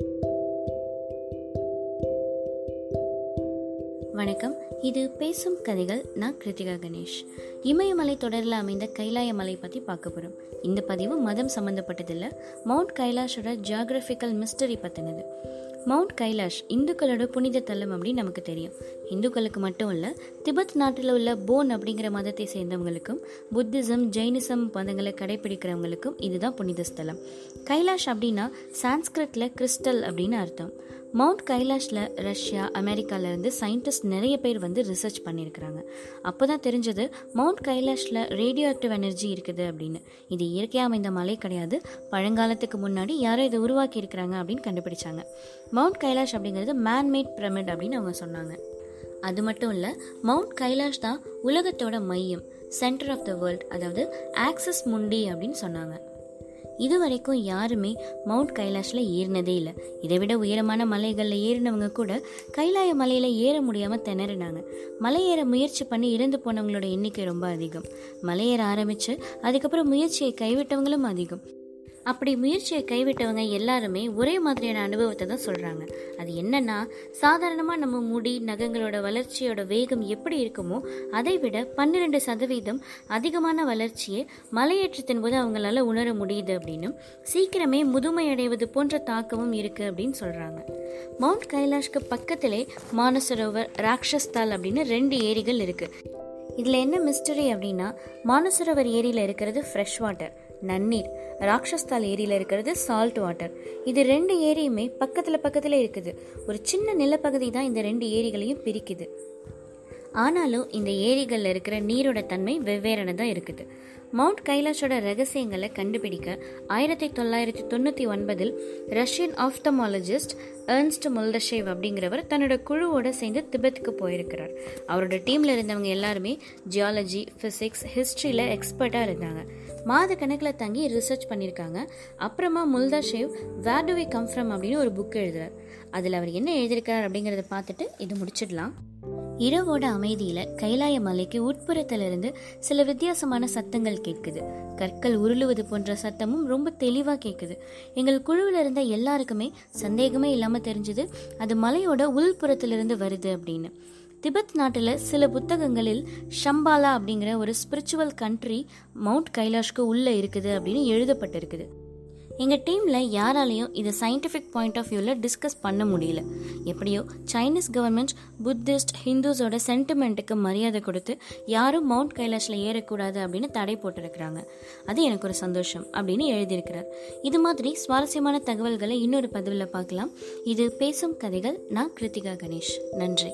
Thank you. வணக்கம். இது பேசும் கதைகள். நான் கிருத்திகா கணேஷ். இமயமலை தொடரில் அமைந்த கைலாய மலை பற்றி பார்க்க போகிறோம் இந்த பதிவு மதம் சம்மந்தப்பட்டதில்லை மவுண்ட் கைலாஷோட ஜியாகிரபிக்கல் மிஸ்டரி பற்றினது மவுண்ட் கைலாஷ் இந்துக்களோட புனித தலம் அப்படின்னு நமக்கு தெரியும். இந்துக்களுக்கு மட்டும் இல்லை திபெத் நாட்டில் உள்ள போன் அப்படிங்கிற மதத்தை சேர்ந்தவங்களுக்கும் புத்திசம் ஜெயினிசம் மதங்களை கடைபிடிக்கிறவங்களுக்கும் இதுதான் புனித ஸ்தலம். கைலாஷ் அப்படின்னா சான்ஸ்கிரிட்டில் கிறிஸ்டல் அப்படின்னு அர்த்தம். மவுண்ட் கைலாஷில் ரஷ்யா அமெரிக்காவிலேருந்து சயின்டிஸ்ட் நிறைய பேர் வந்து ரிசர்ச் பண்ணியிருக்கிறாங்க. அப்போ தான் தெரிஞ்சது மவுண்ட் கைலாஷில் ரேடியோ ஆக்டிவ் எனர்ஜி இருக்குது அப்படின்னு. இது இயற்கையாக அமைந்த மலை கிடையாது. பழங்காலத்துக்கு முன்னாடி யாரோ இதை உருவாக்கி இருக்கிறாங்க அப்படின்னு கண்டுபிடிச்சாங்க. மவுண்ட் கைலாஷ் அப்படிங்கிறது மேன்மேட் பிரமிட் அப்படின்னு அவங்க சொன்னாங்க. அது மட்டும் இல்லை மவுண்ட் கைலாஷ் தான் உலகத்தோட மையம் சென்டர் ஆஃப் த வேர்ல்ட் அதாவது ஆக்சஸ் முண்டி அப்படின்னு சொன்னாங்க. இது வரைக்கும் யாருமே மவுண்ட் கைலாஷில் ஏறினதே இல்லை. இதை விட உயரமான மலைகளில் ஏறினவங்க கூட கைலாய மலையில் ஏற முடியாமல் திணறினாங்க. மலை ஏற முயற்சி பண்ணி இறந்து போனவங்களோட எண்ணிக்கை ரொம்ப அதிகம். மலை ஏற ஆரம்பித்து அதுக்கப்புறம் முயற்சியை கைவிட்டவங்களும் அதிகம். அப்படி முயற்சியை கைவிட்டவங்க எல்லாருமே ஒரே மாதிரியான அனுபவத்தை தான் சொல்கிறாங்க அது என்னன்னா சாதாரணமாக நம்ம முடி நகங்களோட வளர்ச்சியோட வேகம் எப்படி இருக்குமோ அதை விட பன்னிரெண்டு சதவீதம் அதிகமான வளர்ச்சியை மலையேற்றத்தின் போது அவங்களால உணர முடியுது அப்படின்னு சீக்கிரமே முதுமை அடைவது போன்ற தாக்கமும் இருக்குது அப்படின்னு சொல்கிறாங்க மவுண்ட் கைலாஷ்க்கு பக்கத்திலே மானசரோவர் ராக்ஷஸ்தால் அப்படின்னு ரெண்டு ஏரிகள் இருக்குது இதில் என்ன மிஸ்டரி அப்படின்னா மானசரோவர் ஏரியில் இருக்கிறது ஃப்ரெஷ் வாட்டர் நன்னீர். ராக்ஷஸ்தால் ஏரியில் இருக்கிறது சால்ட் வாட்டர் இது ரெண்டு ஏரியுமே பக்கத்தில் பக்கத்தில் இருக்குது. ஒரு சின்ன நிலப்பகுதி தான் இந்த ரெண்டு ஏரிகளையும் பிரிக்குது. ஆனாலும் இந்த ஏரிகளில் இருக்கிற நீரோட தன்மை வெவ்வேறான தான் இருக்குது. மவுண்ட் கைலாஷோட ரகசியங்களை கண்டுபிடிக்க ஆயிரத்தி தொள்ளாயிரத்தி தொண்ணூற்றி ஒன்பதில் ரஷ்யன் ஆஃப்தமாலஜிஸ்ட் ஏர்ன்ஸ்ட் முல்டஷேவ் அப்படிங்கிறவர் தன்னோட குழுவோட சேர்ந்து திபெத்துக்கு போயிருக்கிறார். அவரோட டீமில் இருந்தவங்க எல்லாருமே ஜியாலஜி ஃபிசிக்ஸ் ஹிஸ்ட்ரியில் எக்ஸ்பர்ட்டாக இருந்தாங்க. மாத கணக்கில் தங்கி ரிசர்ச் பண்ணியிருக்காங்க அப்புறமா Muldashev where do we come from அப்படின்னு ஒரு புக் எழுதுறார். அதில் அவர் என்ன எழுதியிருக்கிறார் அப்படிங்கிறத பார்த்துட்டு இது முடிச்சிடலாம். இரவோட அமைதியில் கைலாய மலைக்கு உட்புறத்திலிருந்து சில வித்தியாசமான சத்தங்கள் கேட்குது. கற்கள் உருளுவது போன்ற சத்தமும் ரொம்ப தெளிவாக கேட்குது. எங்கள் குழுவில் இருந்த எல்லாருக்குமே சந்தேகமே இல்லாமல் தெரிஞ்சது. அது மலையோட உள்புறத்திலிருந்து வருது அப்படின்னு. திபெத் நாட்டில் சில புத்தகங்களில் ஷம்பாலா அப்படிங்கிற ஒரு ஸ்பிரிச்சுவல் கண்ட்ரி மவுண்ட் கைலாஷ்க்கு உள்ளே இருக்குது அப்படின்னு எழுதப்பட்டிருக்குது. எங்கள் டீமில் யாராலையும் இதை சயின்டிஃபிக் பாயிண்ட் ஆஃப் வியூவில் டிஸ்கஸ் பண்ண முடியல. எப்படியோ சைனீஸ் கவர்மெண்ட் புத்திஸ்ட் ஹிந்துஸோட சென்டிமெண்ட்டுக்கு மரியாதை கொடுத்து யாரும் மவுண்ட் கைலாஷில் ஏறக்கூடாது அப்படின்னு தடை போட்டிருக்கிறாங்க. அது எனக்கு ஒரு சந்தோஷம் அப்படின்னு எழுதியிருக்கிறார். இது மாதிரி சுவாரஸ்யமான தகவல்களை இன்னொரு பதிவில் பார்க்கலாம். இது பேசும் கதைகள் நான் கிருத்திகா கணேஷ். நன்றி.